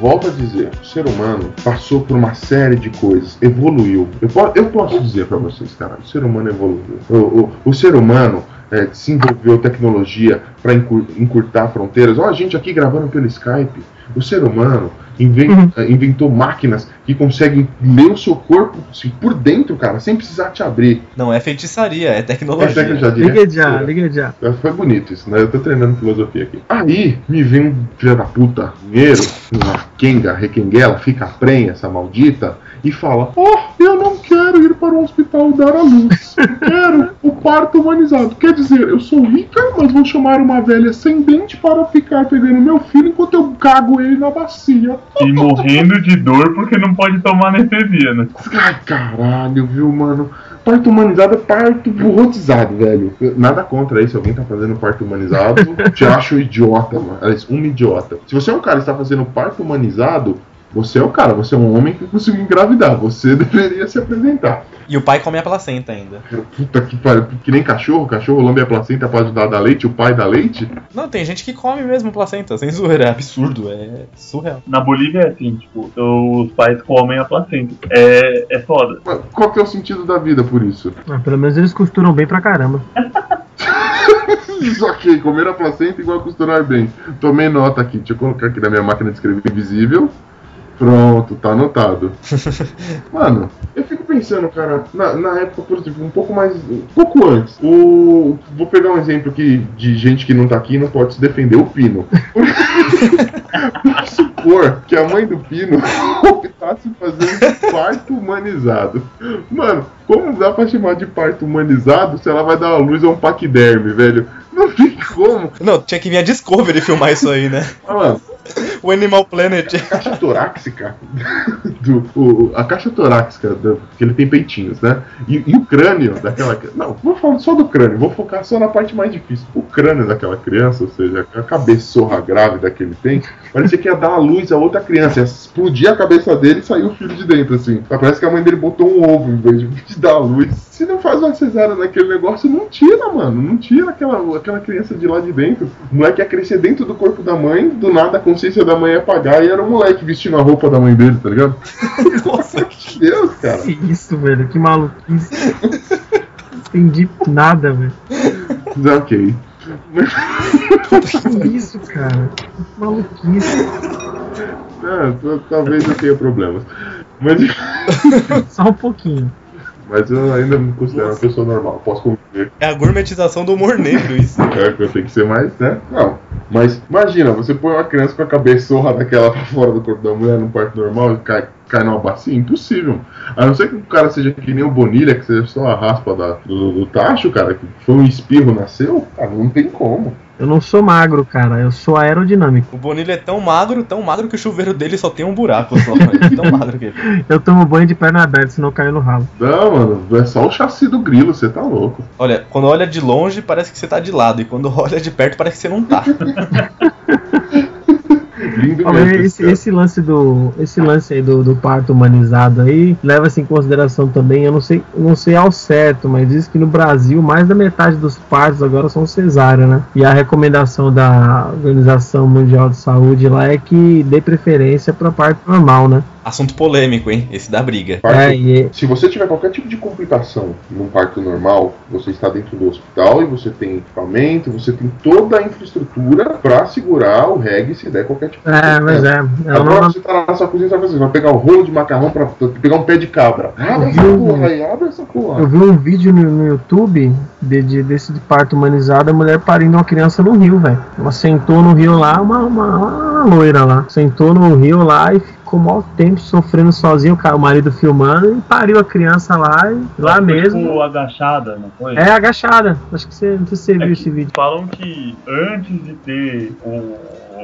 Volto a dizer, o ser humano passou por uma série de coisas, evoluiu. Eu, eu posso dizer pra vocês, cara, o ser humano evoluiu. O, o- o ser humano é, desenvolveu tecnologia para encurtar fronteiras. Ó, a gente aqui gravando pelo Skype. O ser humano inven- Uhum. eh, inventou máquinas que conseguem ler o seu corpo assim, por dentro, cara, sem precisar te abrir. Não é feitiçaria, é É tecnologia. já diria. Liga já, liga já. Foi bonito isso, né? Eu tô treinando filosofia aqui. Aí me vem um filho da puta, dinheiro, uma Kenga, requenguela, fica prenha, essa maldita, e fala: Oh, eu não quero ir para o hospital dar a luz. Quero o parto humanizado. Quer dizer, eu sou rica, mas vou chamar uma velha sem dente para ficar pegando meu filho enquanto eu cago ele na bacia. E morrendo de dor porque não pode tomar anestesia, né? Ai, caralho, viu, mano? Parto humanizado é parto burrotizado, velho. Nada contra se alguém tá fazendo parto humanizado, te acho idiota, mano. Um idiota. Se você é um cara que está fazendo parto humanizado, você é o cara, você é um homem que conseguiu engravidar. Você deveria se apresentar. E o pai come a placenta ainda. Puta que pariu, que nem cachorro, cachorro lambe a placenta pode dar da leite, o pai dá leite. Não, tem gente que come mesmo placenta, sem zoeira. É absurdo, é surreal. Na Bolívia é assim, tipo, os pais comem a placenta. É, é foda. Mas Qual que é o sentido da vida por isso? Ah, pelo menos eles costuram bem pra caramba. Isso ok, comer a placenta igual a costurar bem. Tomei nota aqui, deixa eu colocar aqui na minha máquina de escrever invisível. Pronto, tá anotado. Mano, eu fico pensando, cara, na, na época, por exemplo, um pouco mais. Um pouco antes. O. Vou pegar um exemplo aqui de gente que não tá aqui e não pode se defender, o Pino. Vamos supor que a mãe do Pino optasse fazer um parto humanizado. Mano, como dá pra chamar de parto humanizado se ela vai dar a luz a um paquiderme, velho? Não tem como. Não, tinha que vir a Discovery filmar isso aí, né? Ah, Mano, O Animal Planet. a caixa torácica do, o- a caixa torácica do, que ele tem peitinhos, né? E, e o crânio daquela não, vou falar só do crânio, vou focar só na parte mais difícil. O crânio daquela criança, ou seja, a cabeçorra grávida que ele tem, parecia que ia dar a luz a outra criança, ia explodir a cabeça dele e sair o filho de dentro, assim. Mas Parece que a mãe dele botou um ovo em vez de dar a luz. Se não faz uma cesárea naquele negócio, não tira, mano. Não tira aquela, aquela criança de lá de dentro. O moleque ia crescer dentro do corpo da mãe, do nada a consciência da mãe ia apagar e era o moleque vestindo a roupa da mãe dele, tá ligado? Nossa, que Deus, cara. Que isso, velho, que maluquice. Entendi nada, velho. Mas, Ok. Que isso, cara? Que maluquice. É, talvez eu tenha problemas. Mas, Só um pouquinho. Mas eu ainda me considero uma pessoa normal. Posso conviver. É a gourmetização do humor negro, isso. É que eu tenho que ser mais, né? Não. Mas imagina, você põe uma criança com a cabeçorra daquela pra fora do corpo da mulher num parto normal e cai, cai numa bacia, impossível. A não ser que o cara seja que nem o Bonilha, que seja só a raspa da- do, do tacho, cara, que foi um espirro, nasceu, cara, não tem como. Eu não sou magro, cara. Eu sou aerodinâmico. O Bonilha é tão magro, tão magro que o chuveiro dele só tem um buraco só. É tão magro que ele. Eu tomo banho de perna aberta, senão eu caio no ralo. Não, mano, é só o chassi do grilo, você tá louco. Olha, quando olha de longe parece que você tá de lado, e quando olha de perto parece que você não tá. Lindo mesmo. esse, esse lance do esse lance aí do, do parto humanizado aí leva-se em consideração também, eu não sei, não sei ao certo, mas diz que no Brasil mais da metade dos partos agora são cesárea, né? E a recomendação da Organização Mundial de Saúde lá é que dê preferência para parto normal, né? Assunto polêmico, hein? Esse dá briga. Parto- É, e Se você tiver qualquer tipo de complicação num parto normal, você está dentro do hospital e você tem equipamento, você tem toda a infraestrutura pra segurar o reggae se der qualquer tipo de é, mas é, ela Agora não, você tá na sua cozinha, você vai fazer, vai pegar um rolo de macarrão pra pegar um pé de cabra. Abre essa Uhum. porra aí, abre essa porra. Eu vi um vídeo no, no YouTube de, de- desse de parto humanizado, a mulher parindo uma criança no rio, velho. Ela sentou no rio lá, uma, uma, uma loira lá. Sentou no rio lá e ficou mal tempo sofrendo sozinho, o, marido filmando, e pariu a criança lá, e lá foi, mesmo. Tipo, agachada, não foi? É agachada. Acho que você, não sei se você É viu esse vídeo. Falam que antes de ter o,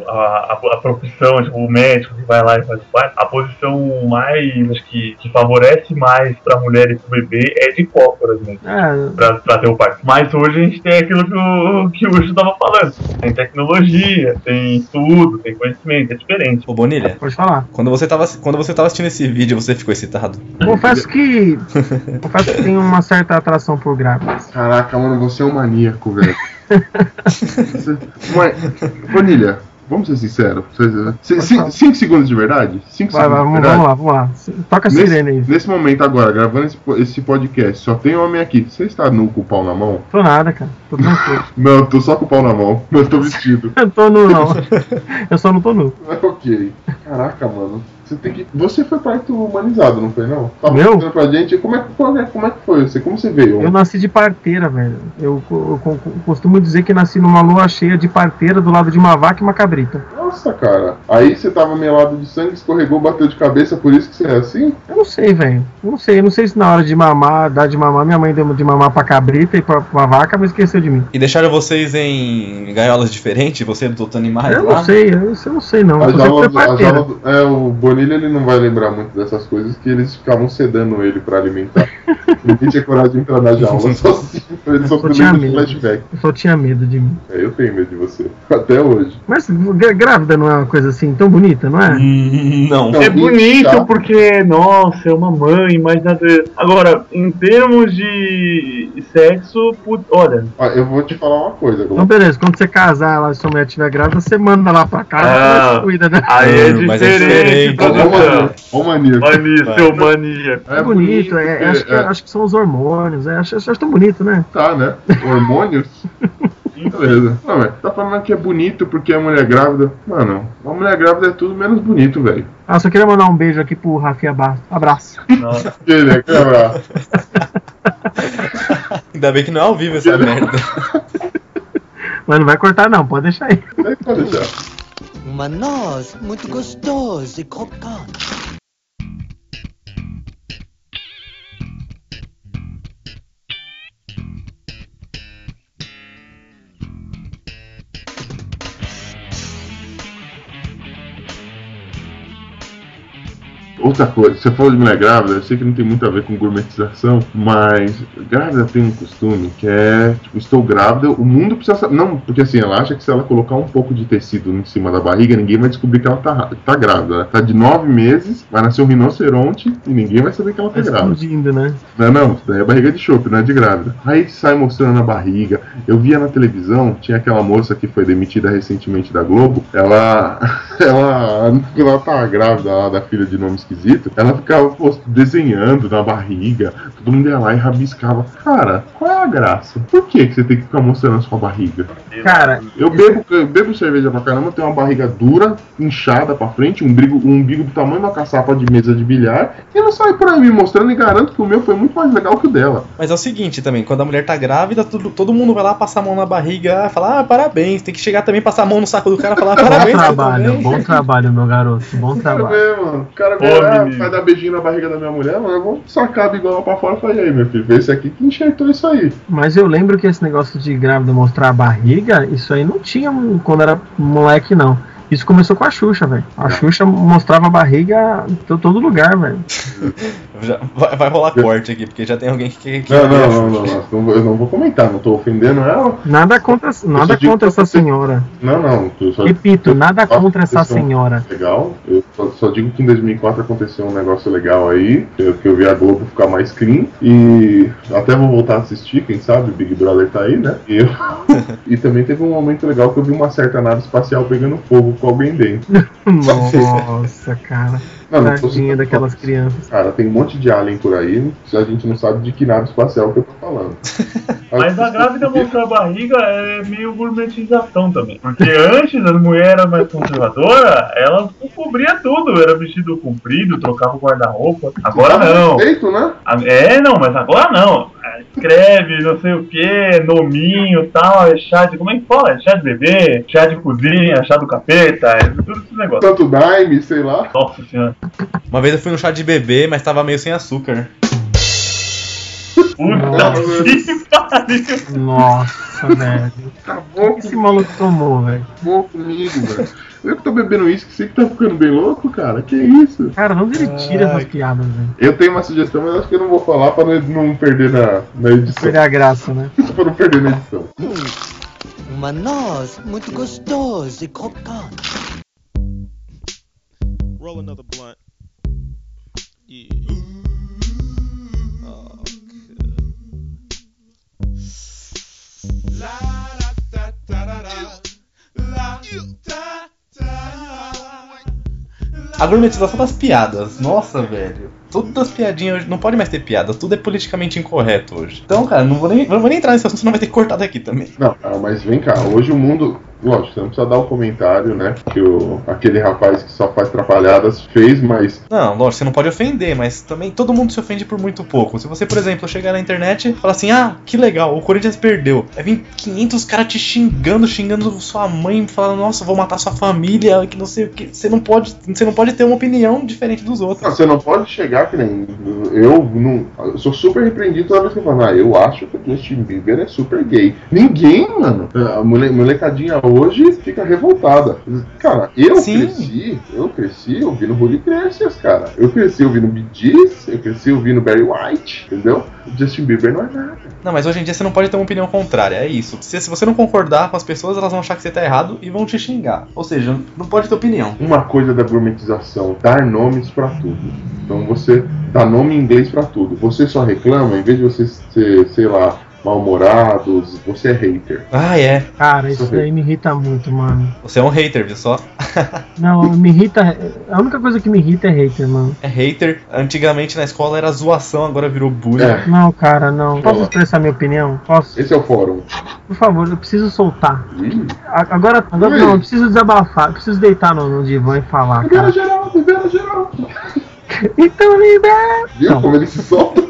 a, a, a profissão, tipo, o médico que vai lá e faz o parto, a posição mais, acho que, que favorece mais pra mulher e pro bebê é de cócoras mesmo. É, Pra, pra ter o parto. Mas hoje a gente tem aquilo que o, que o Ucho tava falando. Tem tecnologia, tem estudo, tem conhecimento, é diferente. Ô Bonilha, pode falar. quando você, tava, quando você tava assistindo esse vídeo, você ficou excitado? Confesso que. confesso que tem uma certa atração por grávidas. Caraca, mano, você é um maníaco, velho. Vanilha, vamos ser sinceros. Cin- Cinco segundos de verdade? Cinco Vai, vai, segundos de vamos, verdade? vamos lá, vamos lá. Toca a Nesse, sirene aí. nesse momento agora, gravando esse, esse podcast, só tem homem aqui. Você está nu com o pau na mão? Tô nada, cara. Tô tranquilo. Não, eu tô só com o pau na mão. Eu tô vestido. Eu tô nu, não. Eu só não tô nu. ok. Caraca, mano. Você tem que. Você foi parto humanizado, não foi não? Tava Meu? mostrando pra gente como é, que- como é, como é que foi? Você, como você veio? Eu nasci de parteira, velho. Eu, eu co- costumo dizer que nasci numa lua cheia de parteira do lado de uma vaca e uma cabrita. Nossa, cara. Aí você tava melado de sangue, escorregou, bateu de cabeça, por isso que você é assim? Eu não sei, velho. Eu não sei. Eu não sei se na hora de mamar, dar de mamar, minha mãe deu de mamar pra cabrita e pra, pra vaca, mas esqueceu de mim. E deixaram vocês em gaiolas diferentes? Você dos outros animais Eu lá? não sei, eu, isso eu não sei não. A Eu jaula, a jaula do- é, o Ele não vai lembrar muito dessas coisas, que eles ficavam sedando ele pra alimentar. Ninguém tinha coragem de entrar na jaula sozinho. Ele só Eu tinha medo. flashback. Eu só tinha medo de mim. É, eu tenho medo de você. Até hoje. Mas grávida não é uma coisa assim tão bonita, não é? Hum, Não. Não. É bonito Tá. porque, nossa, é uma mãe, mas nada. Agora, em termos de sexo, put... olha. Ó, eu vou te falar uma coisa, Então, Globo. beleza, quando você casar lá e sua mulher estiver grávida, você manda lá pra casa Ah. se cuida, né? Aí é Hum, mas é diferente, produção. mania- ó, maníaco. Mania, seu mania. É, bonito, é, acho, que, é, acho que são os hormônios, é, acho, acho tão bonito, né? Tá, né? Hormônios? Beleza. Não, tá falando que é bonito porque é mulher grávida. Mano, uma mulher grávida é tudo menos bonito, velho. Ah, só queria mandar um beijo aqui pro Rafinha Bastos. Abraço. Nossa. Ele é quebrar. Ainda bem que não é ao vivo essa merda. Mas não vai cortar não, pode deixar aí. Pode deixar. Uma noz muito gostosa e crocante. Outra coisa, você falou de mulher grávida, eu sei que não tem muito a ver com gourmetização, mas grávida tem um costume que é, tipo, estou grávida, o mundo precisa saber. Não, porque assim, ela acha que se ela colocar um pouco de tecido em cima da barriga, ninguém vai descobrir que ela tá, tá grávida. Ela tá de nove meses, vai nascer um rinoceronte e ninguém vai saber que ela tá Tá grávida. explodindo, né? Não, não, isso daí é barriga de chope, não é de grávida. Aí sai mostrando a barriga. Eu via na televisão, tinha aquela moça que foi demitida recentemente da Globo. Ela. Ela. Ela tava grávida lá da filha de nome esquisito. ela ficava pô, desenhando na barriga, todo mundo ia lá e rabiscava. Cara, qual é a graça? Por que, que você tem que ficar mostrando a sua barriga? Cara, Eu bebo, eu bebo cerveja pra caramba, tenho uma barriga dura, inchada pra frente, um umbigo, um umbigo do tamanho de uma caçapa de mesa de bilhar, e não sai por aí me mostrando e garanto que o meu foi muito mais legal que o dela. Mas é o seguinte também, quando a mulher tá grávida, tudo- todo mundo vai lá passar a mão na barriga, falar, ah, parabéns. Tem que chegar também, passar a mão no saco do cara e falar, bom parabéns. você trabalho, também." bom trabalho, meu garoto. Bom trabalho. ver, mano. O cara Ô, menino. vai dar beijinho na barriga da minha mulher, mano. Eu vou sacar a bigola pra fora e falar, e aí, meu filho, vê esse aqui que enxertou isso aí. Mas eu lembro que esse negócio de grávida mostrar a barriga, isso aí não tinha quando era moleque, não. Isso começou com a Xuxa, velho. A Xuxa mostrava a barriga em to- todo lugar, velho. Vai, vai rolar corte aqui, porque já tem alguém que. que Não, não, não, não, não, Eu não vou comentar, não tô ofendendo ela. Nada contra, nada contra essa você- senhora. Não, não. Só, Repito, nada contra essa senhora. legal. Eu só, só digo que em 2004 aconteceu um negócio legal aí, que eu, que eu vi a Globo ficar mais clean. E até vou voltar a assistir, quem sabe, Big Brother tá aí, né? E, eu- e também teve um momento legal que eu vi uma certa nave espacial pegando fogo com alguém dentro. Nossa, cara. Não, não Tadinha daquelas crianças. Cara, tem um monte de alien por aí, a gente não sabe de que nave espacial que eu tô falando. Mas a grávida mostrar a barriga é meio gourmetização também. Porque antes as mulheres eram mais conservadoras, elas cobriam tudo. Era vestido comprido, trocava o guarda-roupa. Agora não. Feito, né? É, não, mas agora não. Escreve, não sei o que, nominho e tal, é chá de. Como é que fala? É chá de bebê, chá de cozinha, chá do capeta, é tudo esse negócio. Tanto Daime, sei lá. Nossa senhora. Uma vez eu fui no chá de bebê, mas tava meio sem açúcar. Puta que pariu. Nossa, velho. Acabou, O que esse maluco tomou, velho? acabou comigo, velho. Eu que tô bebendo uísque, você que tá ficando bem louco, cara? Que isso? Cara, onde ele tira essas piadas, velho? Eu tenho uma sugestão, mas acho que eu não vou falar pra não, não perder na, na edição. Pegar a graça, né? pra não perder na edição. Uma noz muito gostosa e crocante. Roll another blunt. Yeah. A gourmetização das piadas. Nossa, velho. Todas as piadinhas hoje. Não pode mais ter piada. Tudo é politicamente incorreto hoje. Então, cara, não vou nem, não vou nem entrar nesse assunto, senão vai ter que cortar daqui também. Não, ah, mas vem cá, hoje o mundo. Lógico, você não precisa dar o comentário, né? Que o, aquele rapaz que só faz trapalhadas fez, mas. Não, lógico, você não pode ofender, mas também todo mundo se ofende por muito pouco. Se você, por exemplo, chegar na internet e falar assim, ah, que legal, o Corinthians perdeu. Aí vem 500 caras te xingando, xingando sua mãe, falando, nossa, vou matar sua família, que não sei o que. Você não pode, você não pode ter uma opinião diferente dos Não, outros. você não pode chegar que nem. Eu não. Eu sou super repreendido toda vez que eu falo, ah, eu acho que o Justin Bieber é super gay. Ninguém, mano. A mole- molecadinha hoje fica revoltada. Cara, eu Sim. cresci, eu cresci ouvindo Holy Gracias, cara. Eu cresci ouvindo Bee Gees, eu cresci ouvindo Barry White, entendeu? Justin Bieber não é nada. Não, mas hoje em dia você não pode ter uma opinião contrária, é isso. Se, se você não concordar com as pessoas, elas vão achar que você tá errado e vão te xingar. Ou seja, não pode ter opinião. Uma coisa da gourmetização, dar nomes pra tudo. Então você dá nome em inglês pra tudo. Você só reclama, em vez de você ser, sei lá, mal-humorados, você é hater. Ah, é. Cara, isso daí me irrita muito, mano. Você é um hater, viu só? Não, me irrita. A única coisa que me irrita é hater, mano. É hater. Antigamente na escola era zoação, agora virou bullying. É, Não, cara, não. Posso expressar minha opinião? Posso? esse é o fórum. Por favor, eu preciso soltar. Agora, agora não, eu preciso desabafar. Eu preciso deitar no, no divã e falar, Libera cara. geral, libera geral. Então libera! Viu Não. como ele se solta?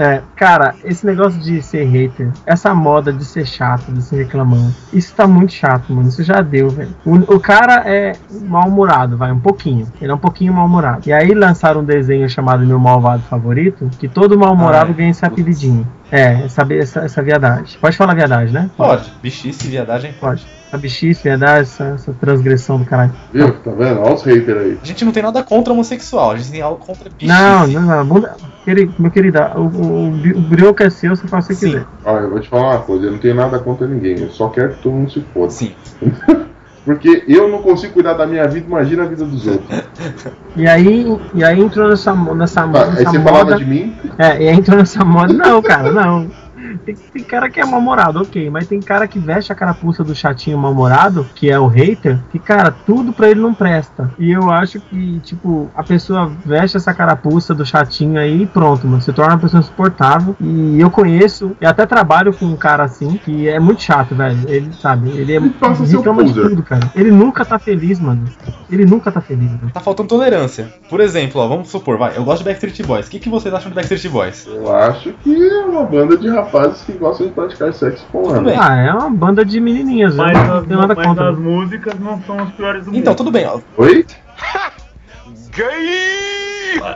É, cara, esse negócio de ser hater, essa moda de ser chato, de ser reclamando, isso tá muito chato, mano. Isso já deu, velho. O, o cara é mal-humorado, vai, um pouquinho. Ele é um pouquinho mal-humorado. E aí lançaram um desenho chamado Meu Malvado Favorito, que todo mal-humorado Ah, é. ganha esse apelidinho. É, essa, essa, essa viadagem. Pode falar viadagem, né? Pode. Bichice, viadagem. Pode. A bichice, viadagem, essa, essa transgressão do caralho. Viu? Tá vendo? Olha os haters aí. A gente não tem nada contra homossexual, a gente tem algo contra bichice. Não, não, não. Querido, meu querido, o, o, o brioco é seu, você faz o que quiser. Olha, eu vou te falar uma coisa, eu não tenho nada contra ninguém, eu só quero que todo mundo se foda. Sim. Porque eu não consigo cuidar da minha vida, imagina a vida dos outros. E aí, e aí entrou nessa, nessa, Tá, aí nessa você falava moda. de mim, É, e aí entrou nessa moda. Não, cara, não. Tem, tem cara que é mal-humorado, ok, mas tem cara que veste a carapuça do chatinho mal-humorado, que é o hater, que, cara, tudo pra ele não presta. E eu acho que, tipo, a pessoa veste essa carapuça do chatinho aí e pronto, mano. Se torna uma pessoa insuportável. E eu conheço, e até trabalho com um cara assim, que é muito chato, velho. Ele, sabe, ele é Ele passa reclama de tudo, cara. Ele nunca tá feliz, mano. Ele nunca tá feliz, mano. Tá faltando tolerância. Por exemplo, ó, vamos supor, vai, eu gosto de Backstreet Boys. O que, que vocês acham de Backstreet Boys? Eu acho que é uma banda de rapazes que gostam de praticar sexo com Tudo ela. bem. Ah, é uma banda de menininhas, Mas, não as, mas contra. as músicas não são as piores do mundo. Então, tudo bem, ó. Oi?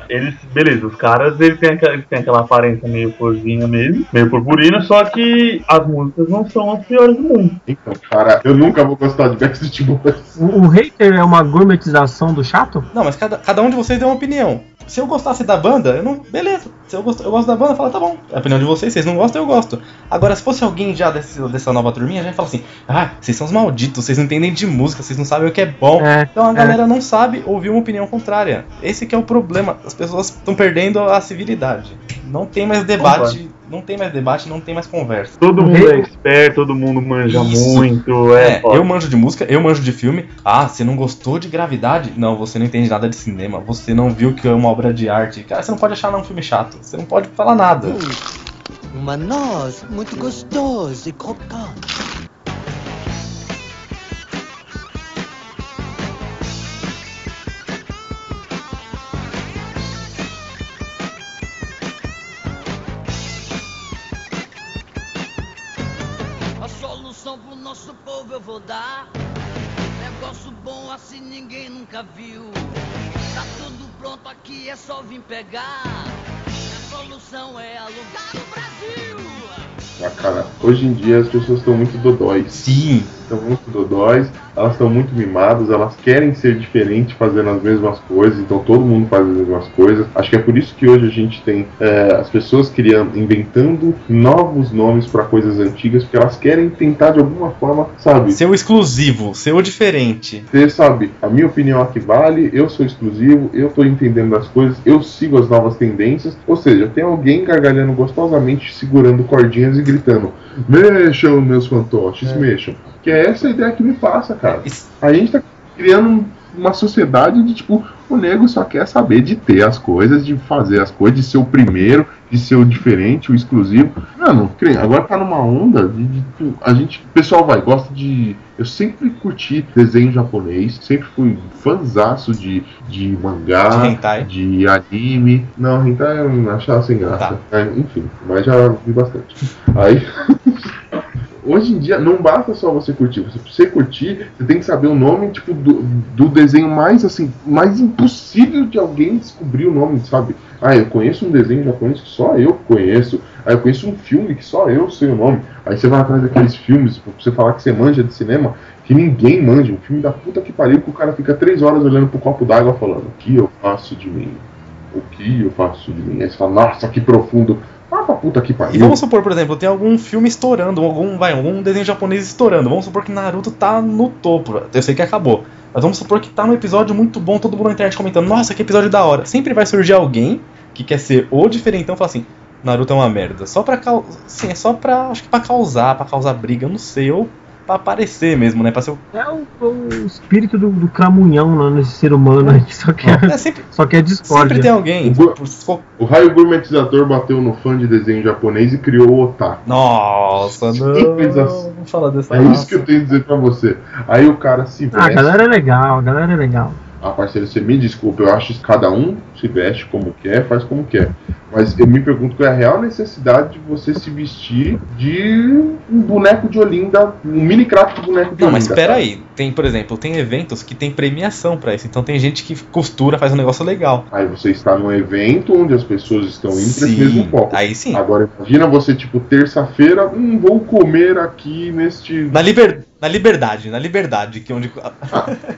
Eles, beleza, os caras eles têm, aquela, eles têm aquela aparência meio porzinha mesmo, meio purpurina, só que as músicas não são as piores do mundo. Então, cara, eu nunca vou gostar de Backstreet Boys. O, o hater é uma gourmetização do chato? Não, mas cada, cada um de vocês deu uma opinião. Se eu gostasse da banda, eu não. Beleza. Se eu gosto, eu gosto da banda, fala, tá bom. É a opinião de vocês, vocês não gostam, eu gosto. Agora, se fosse alguém já desse, dessa nova turminha, já fala assim: ah, vocês são os malditos, vocês não entendem de música, vocês não sabem o que é bom. É, Então a é. galera não sabe ouvir uma opinião contrária. Esse que é o problema. As pessoas estão perdendo a civilidade. Não tem mais debate, não tem mais debate, não tem mais conversa. Todo mundo é expert, todo mundo manja Isso. muito, é, É, eu manjo de música, eu manjo de filme. Ah, você não gostou de gravidade? Não, você não entende nada de cinema. Você não viu que é uma obra de arte. Cara, você não pode achar não um filme chato. Você não pode falar nada. Uma noz muito gostosa e crocante. Ninguém nunca viu. Tá tudo pronto aqui, é só vir pegar. A solução é alugar o Brasil. Ah, cara, hoje em dia as pessoas estão muito dodóis. Sim. Estão muito dodóis, elas estão muito mimadas, elas querem ser diferentes fazendo as mesmas coisas, então todo mundo faz as mesmas coisas. Acho que é por isso que hoje a gente tem é, as pessoas criando, inventando novos nomes para coisas antigas, porque elas querem tentar de alguma forma, sabe? Seu exclusivo, seu diferente. Você sabe, a minha opinião aqui vale, eu sou exclusivo, eu tô entendendo as coisas, eu sigo as novas tendências. Ou seja, tem alguém gargalhando gostosamente, segurando cordinhas e gritando: Mexam, meus fantoches, É. mexam. Que é essa a ideia que me passa, cara. Isso- A gente tá criando um- uma sociedade de tipo, o nego só quer saber de ter as coisas, de fazer as coisas, de ser o primeiro, de ser o diferente, o exclusivo. Mano, agora tá numa onda de, de- a gente, o pessoal vai, gosta de. Eu sempre curti desenho japonês, sempre fui fãzaço de, de mangá, De de anime. Não, hentai eu achava sem graça. É, enfim, mas já vi bastante. Aí. Hoje em dia, não basta só você curtir. Você, você curtir, você tem que saber o nome, tipo, do, do desenho mais, assim, mais impossível de alguém descobrir o nome, sabe? Ah, eu conheço um desenho japonês que só eu conheço. Ah, eu conheço um filme que só eu sei o nome. Aí você vai atrás daqueles filmes, pra você falar que você manja de cinema, que ninguém manja. Um filme da puta que pariu, que o cara fica três horas olhando pro copo d'água falando, o que eu faço de mim? O que eu faço de mim? Aí você fala, nossa, que profundo. Puta que E pariu. vamos supor, por exemplo, tem algum filme estourando, algum, vai, algum desenho japonês estourando. Vamos supor que Naruto tá no topo. Eu sei que acabou. Mas vamos supor que tá num episódio muito bom, todo mundo na internet comentando, nossa, que episódio da hora. Sempre vai surgir alguém que quer ser o diferentão e falar assim, Naruto é uma merda. Só pra causar. Sim, é só pra. Acho que pra causar, pra causar briga, eu não sei. Ou pra aparecer mesmo, né? Pra ser o. É o, o espírito do, do cramunhão lá nesse ser humano aí que só quer, É, sempre, só quer discórdia. sempre tem alguém. O O raio gourmetizador bateu no fã de desenho japonês e criou o otaku. Nossa, não. Simples assim. Vamos falar dessa É raça. isso que eu tenho a dizer pra você. Aí o cara se Ah, a veste. galera é legal, a galera é legal. Ah, parceiro, você me desculpa, eu acho que cada um se veste como quer, faz como quer. Mas eu me pergunto qual é a real necessidade de você se vestir de um boneco de Olinda, um mini craft de boneco de Não, Olinda. mas espera aí. Tem, por exemplo, tem eventos que tem premiação pra isso. Então tem gente que costura, faz um negócio legal. Aí você está num evento onde as pessoas estão indo pra esse mesmo foco. Aí sim. Agora imagina você, tipo, terça-feira, hum, vou comer aqui neste. Na, liber... na liberdade, na liberdade, que é onde.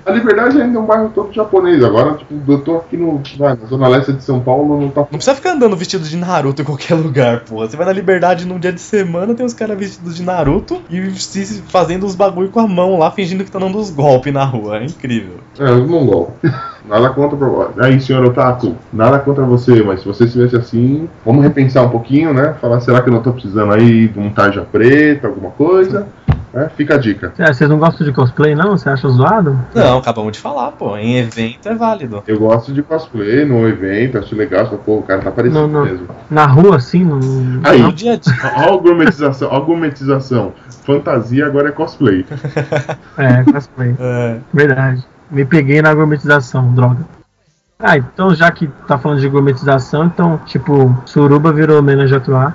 A Liberdade ainda é um bairro todo japonês. Agora, tipo, eu tô aqui no, na Zona Leste de São Paulo, não tá. Não precisa ficar andando vestido de Naruto em qualquer lugar, porra. Você vai na liberdade num dia de semana, tem os caras vestidos de Naruto e se fazendo os bagulho com a mão lá, fingindo que tá dando os golpes na rua. É incrível. É, os mongol. Nada contra. Aí, senhor Otaku, nada contra você, mas se você estivesse assim, vamos repensar um pouquinho, né? Falar, será que eu não tô precisando aí de um tarja preta, alguma coisa? É, fica a dica. É, Vocês não gostam de cosplay, não? Você acha zoado? Não, acabamos de falar, pô. Em evento é válido. Eu gosto de cosplay no evento, acho legal, só pô, o cara tá não. mesmo. Na rua, assim? Não... Aí, No dia a dia. Ó a gourmetização, ó a gourmetização. Fantasia agora é cosplay. É, cosplay. É. Verdade. Me peguei na gourmetização, droga. Ah, então já que tá falando de gourmetização, então, tipo, Suruba virou Menage à Trois.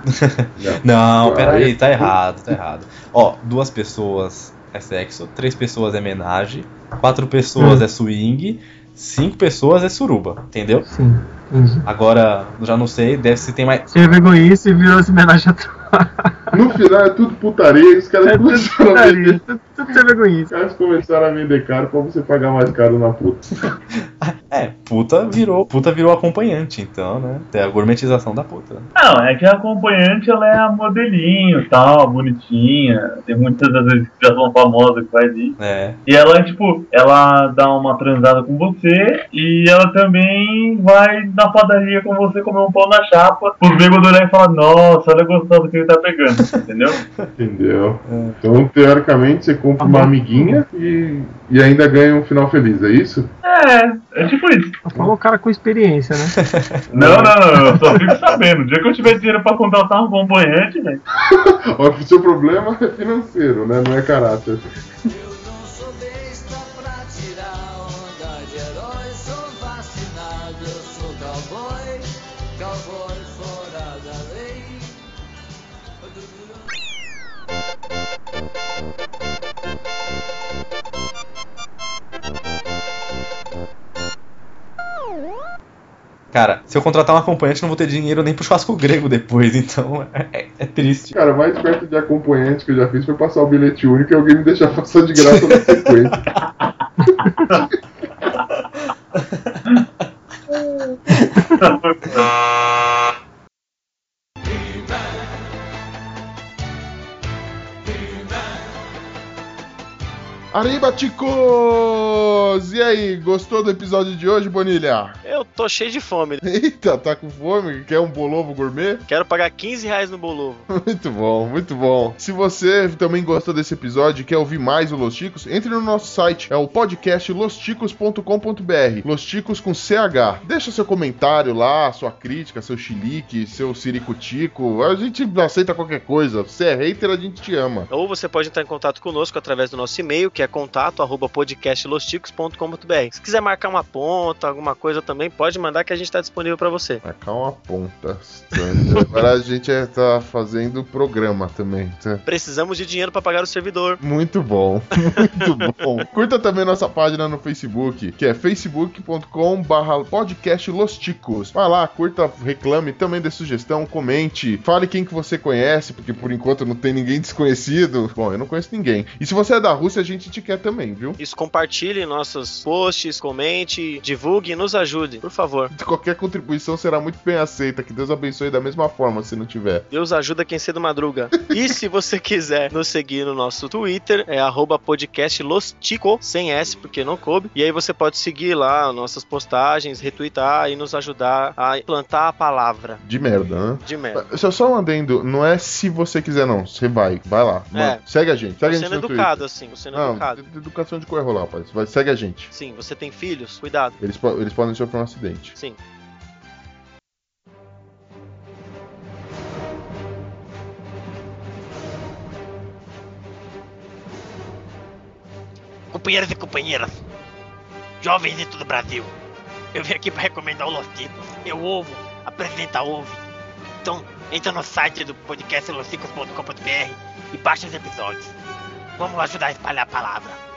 Não, peraí, Aí- tá errado, tá errado. Ó, duas pessoas é sexo, três pessoas é menage, quatro pessoas Hum. é swing, cinco pessoas é suruba, entendeu? Sim, entendi. Agora, já não sei, deve se tem mais. Você vergonha isso e virou esse Menage à Trois. No final é tudo putaria, os caras É tudo começaram a vender. putaria, tudo, tudo sem vergonha Os caras começaram a vender caro pra você pagar mais caro na puta. É, puta virou, puta virou acompanhante, então, né? Tem a gourmetização da puta. Não, é que a acompanhante ela é a modelinho tal, bonitinha. Tem muitas das vezes que já são famosas que faz isso. É. E ela, tipo, ela dá uma transada com você e ela também vai na padaria com você comer um pão na chapa. Os bêbados olhar e falar, nossa, olha gostoso que ele tá pegando, entendeu? Entendeu? Então, teoricamente, você compra uma amiguinha e, e ainda ganha um final feliz, é isso? É, é tipo isso. Falou o cara com experiência, né? Não, não, não, eu só fico sabendo. O dia que eu tiver dinheiro pra contratar um acompanhante, velho. O seu problema é financeiro, né? Não é caráter. Cara, se eu contratar um acompanhante, não vou ter dinheiro nem pro churrasco grego depois, então é, é- é triste. Cara, mais perto de acompanhante que eu já fiz foi passar o bilhete único e alguém me deixar passar de graça na sequência. Arriba, chicos! E aí, gostou do episódio de hoje, Bonilha? Eu tô cheio de fome. Eita, tá com fome? Quer um bolovo gourmet? Quero pagar 15 reais no bolovo. Muito bom, muito bom. Se você também gostou desse episódio e quer ouvir mais o Los Ticos, entre no nosso site, é o podcast losticos.com.br. Los Ticos com CH. Deixa seu comentário lá, sua crítica, seu chilique, seu ciricutico. A gente aceita qualquer coisa. Se é hater, a gente te ama. Ou você pode entrar em contato conosco através do nosso e-mail, que é contato arroba podcastlosticos.com.br. Se quiser marcar uma ponta, alguma coisa também, pode mandar que a gente tá disponível pra você. Marcar uma ponta. Agora a gente é, tá fazendo programa também. tá? Precisamos de dinheiro pra pagar o servidor. Muito bom, muito bom. Curta também nossa página no Facebook, que é facebook.com barra podcast Los Ticos. Vai lá, curta, reclame, também dê sugestão, comente, fale quem que você conhece, porque por enquanto não tem ninguém desconhecido. Bom, eu não conheço ninguém. E se você é da Rússia, a gente te quer também, viu? Isso, compartilhe nossos posts, comente, divulgue e nos ajude, por favor. Qualquer contribuição será muito bem aceita. Que Deus abençoe da mesma forma, se não tiver. Deus ajuda quem cedo madruga. E se você quiser nos seguir no nosso Twitter, é arroba podcast Lostico, sem S, porque não coube. E aí você pode seguir lá nossas postagens, retweetar e nos ajudar a plantar a palavra De merda, né? de merda. Só, só um adendo, não é se você quiser, não. Você vai, vai lá. Mano, Segue a gente. Segue a gente sendo no educado, assim, tô sendo Twitter. Não, de- de educação de cor rolar, rapaz. Vai, segue a gente. Sim, você tem filhos? Cuidado. Eles, eles podem sofrer um acidente. Sim. Companheiros e companheiras, jovens de todo o Brasil, eu vim aqui para recomendar o Los Ticos. Eu ovo, apresenta ouve. Então, entra no site do podcast losticos.com.br e baixa os episódios. Vamos ajudar a espalhar a palavra.